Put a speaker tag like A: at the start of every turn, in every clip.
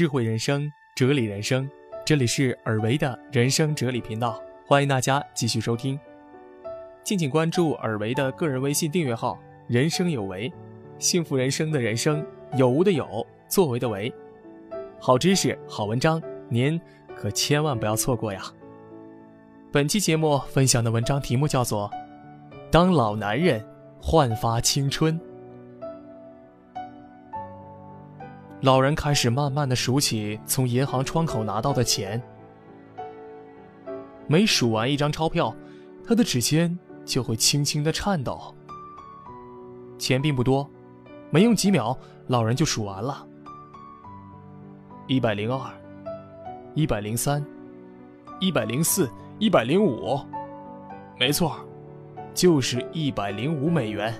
A: 智慧人生，哲理人生。这里是尔维的人生哲理频道，欢迎大家继续收听。敬请关注尔维的个人微信订阅号“人生有为”，幸福人生的人生有无的有，作为的为。好知识，好文章，您可千万不要错过呀！本期节目分享的文章题目叫做《当老男人焕发青春》。老人开始慢慢的数起从银行窗口拿到的钱，每数完一张钞票，他的指尖就会轻轻的颤抖。钱并不多，没用几秒，老人就数完了。一百零二，一百零三，一百零四，一百零五，没错，就是一百零五美元。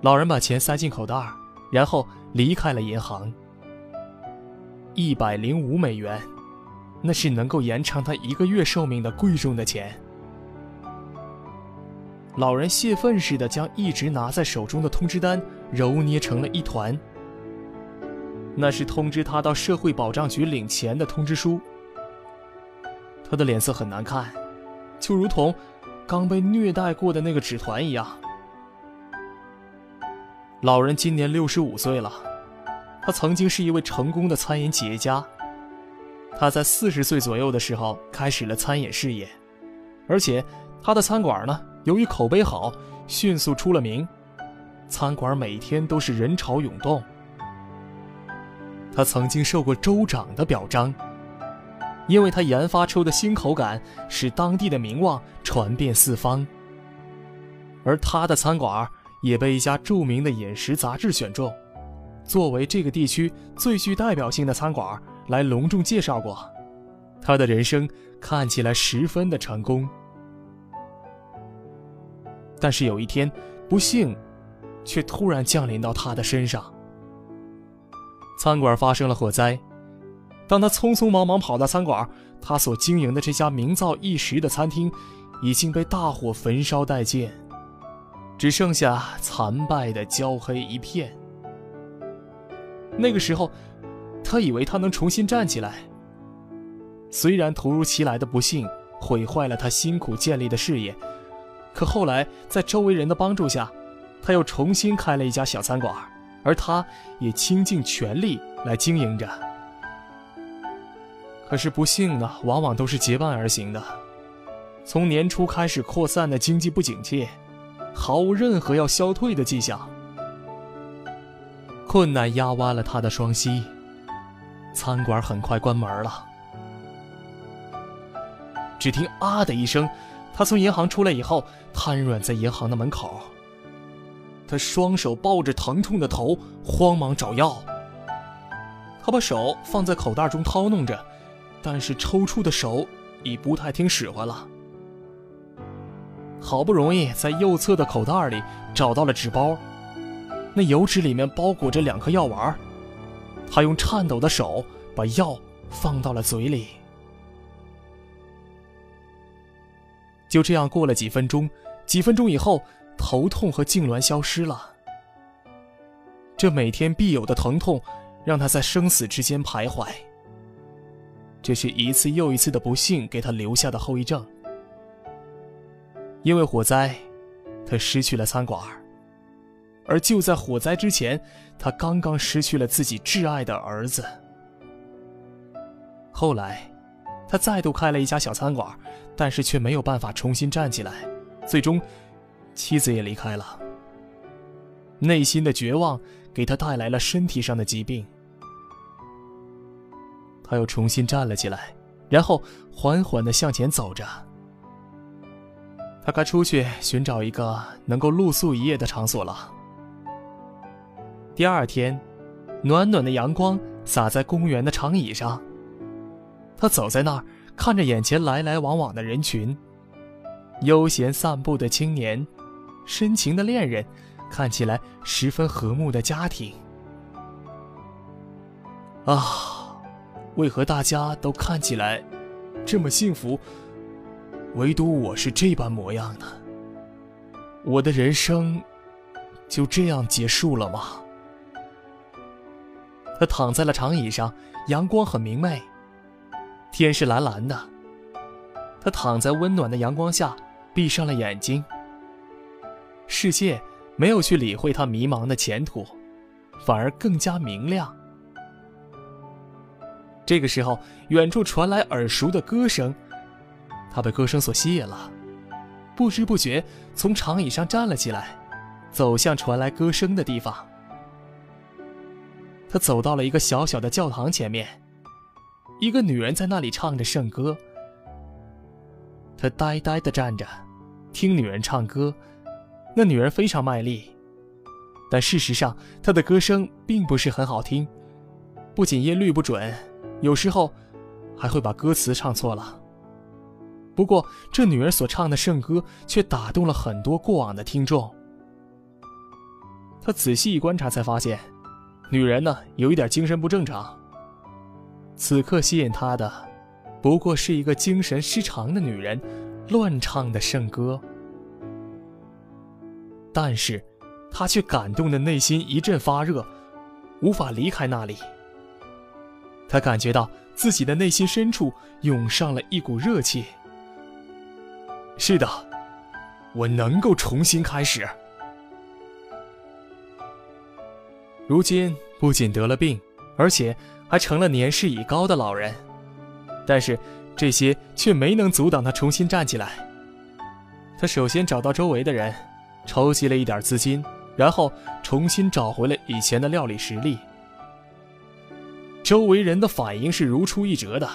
A: 老人把钱塞进口袋然后离开了银行。一百零五美元，那是能够延长他一个月寿命的贵重的钱。老人泄愤似的将一直拿在手中的通知单揉捏成了一团。那是通知他到社会保障局领钱的通知书。他的脸色很难看，就如同刚被虐待过的那个纸团一样。老人今年六十五岁了，他曾经是一位成功的餐饮企业家。他在四十岁左右的时候开始了餐饮事业，而且他的餐馆呢，由于口碑好，迅速出了名，餐馆每天都是人潮涌动。他曾经受过州长的表彰，因为他研发出的新口感使当地的名望传遍四方。而他的餐馆。也被一家著名的饮食杂志选中，作为这个地区最具代表性的餐馆来隆重介绍过。他的人生看起来十分的成功，但是有一天，不幸却突然降临到他的身上。餐馆发生了火灾，当他匆匆忙忙跑到餐馆，他所经营的这家名噪一时的餐厅已经被大火焚烧殆尽。只剩下残败的焦黑一片。那个时候，他以为他能重新站起来。虽然突如其来的不幸毁坏了他辛苦建立的事业，可后来在周围人的帮助下，他又重新开了一家小餐馆，而他也倾尽全力来经营着。可是不幸呢，往往都是结伴而行的。从年初开始扩散的经济不景气。毫无任何要消退的迹象，困难压弯了他的双膝，餐馆很快关门了。只听“啊”的一声，他从银行出来以后，瘫软在银行的门口。他双手抱着疼痛的头，慌忙找药。他把手放在口袋中掏弄着，但是抽搐的手已不太听使唤了。好不容易在右侧的口袋里找到了纸包，那油纸里面包裹着两颗药丸。他用颤抖的手把药放到了嘴里。就这样过了几分钟，几分钟以后，头痛和痉挛消失了。这每天必有的疼痛，让他在生死之间徘徊。这是一次又一次的不幸给他留下的后遗症。因为火灾，他失去了餐馆，而就在火灾之前，他刚刚失去了自己挚爱的儿子。后来，他再度开了一家小餐馆，但是却没有办法重新站起来，最终，妻子也离开了。内心的绝望给他带来了身体上的疾病，他又重新站了起来，然后缓缓地向前走着。他该出去寻找一个能够露宿一夜的场所了。第二天，暖暖的阳光洒在公园的长椅上。他走在那儿，看着眼前来来往往的人群，悠闲散步的青年，深情的恋人，看起来十分和睦的家庭。啊，为何大家都看起来这么幸福？唯独我是这般模样的，我的人生就这样结束了吗？他他躺在了长椅上，阳光很明媚，天是蓝蓝的。他躺在温暖的阳光下，闭上了眼睛。世界没有去理会他迷茫的前途，反而更加明亮。这个时候，远处传来耳熟的歌声，他被歌声所吸引了，不知不觉从长椅上站了起来，走向传来歌声的地方。他走到了一个小小的教堂前面，一个女人在那里唱着圣歌。他呆呆地站着，听女人唱歌，那女人非常卖力，但事实上她的歌声并不是很好听，不仅音律不准。有时候，还会把歌词唱错了。不过，这女人所唱的圣歌却打动了很多过往的听众。他仔细一观察，才发现，女人呢有一点精神不正常。此刻吸引他的，不过是一个精神失常的女人乱唱的圣歌。但是，他却感动的内心一阵发热，无法离开那里。他感觉到自己的内心深处涌上了一股热气。是的，我能够重新开始。如今不仅得了病，而且还成了年事已高的老人，但是这些却没能阻挡他重新站起来。他首先找到周围的人，筹集了一点资金，然后重新找回了以前的料理实力。周围人的反应是如出一辙的。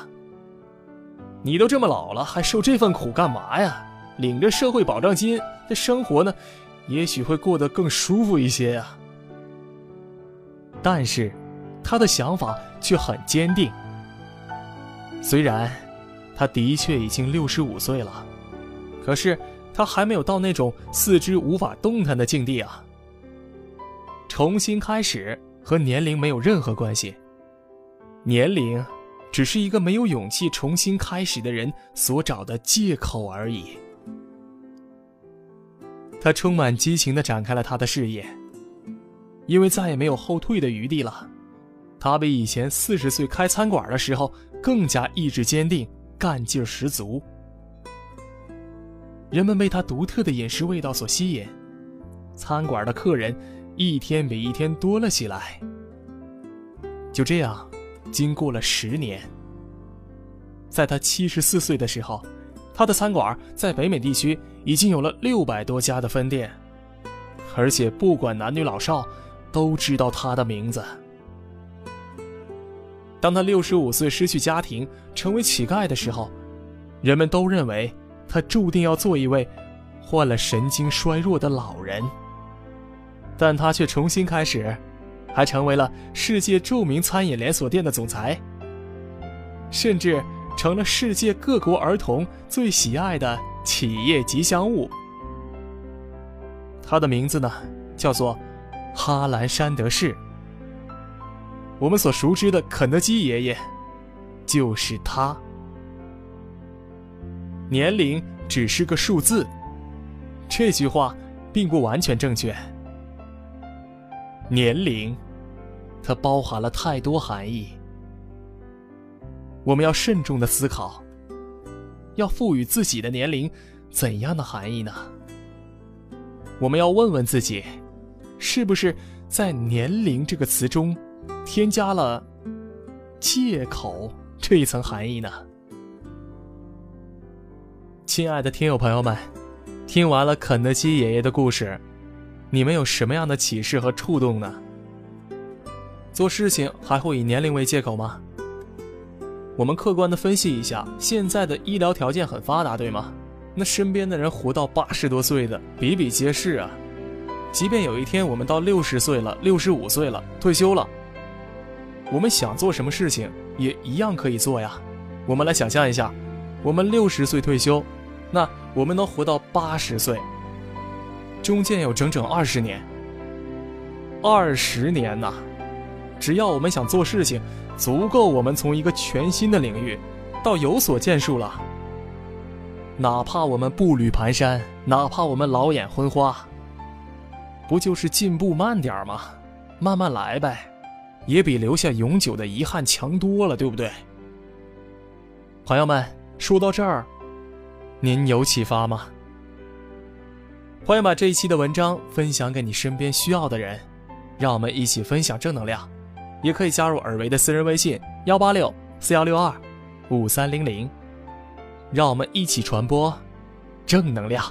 A: 你都这么老了，还受这份苦干嘛呀？领着社会保障金，这生活呢，也许会过得更舒服一些呀。但是，他的想法却很坚定。虽然他的确已经六十五岁了，可是他还没有到那种四肢无法动弹的境地啊。重新开始和年龄没有任何关系。年龄，只是一个没有勇气重新开始的人所找的借口而已。他充满激情地展开了他的事业，因为再也没有后退的余地了。他比以前四十岁开餐馆的时候更加意志坚定，干劲十足。人们被他独特的饮食味道所吸引，餐馆的客人一天比一天多了起来。就这样。经过了十年，在他七十四岁的时候，他的餐馆在北美地区已经有了六百多家的分店，而且不管男女老少，都知道他的名字。当他六十五岁失去家庭，成为乞丐的时候，人们都认为他注定要做一位患了神经衰弱的老人，但他却重新开始。还成为了世界著名餐饮连锁店的总裁，甚至成了世界各国儿童最喜爱的企业吉祥物。他的名字呢，叫做哈兰·山德士。我们所熟知的肯德基爷爷，就是他。年龄只是个数字，这句话并不完全正确。年龄。它包含了太多含义，我们要慎重的思考，要赋予自己的年龄怎样的含义呢？我们要问问自己，是不是在“年龄”这个词中添加了“借口”这一层含义呢？亲爱的听友朋友们，听完了肯德基爷爷的故事，你们有什么样的启示和触动呢？做事情还会以年龄为借口吗？我们客观的分析一下，现在的医疗条件很发达，对吗？那身边的人活到八十多岁的比比皆是啊。即便有一天我们到六十岁了、六十五岁了，退休了，我们想做什么事情也一样可以做呀。我们来想象一下，我们六十岁退休，那我们能活到八十岁，中间有整整二十年。二十年呐！只要我们想做事情，足够我们从一个全新的领域到有所建树了。哪怕我们步履蹒跚，哪怕我们老眼昏花，不就是进步慢点吗？慢慢来呗，也比留下永久的遗憾强多了，对不对？朋友们，说到这儿，您有启发吗？欢迎把这一期的文章分享给你身边需要的人，让我们一起分享正能量。也可以加入尔维的私人微信：幺八六四幺六二五三零零，让我们一起传播正能量。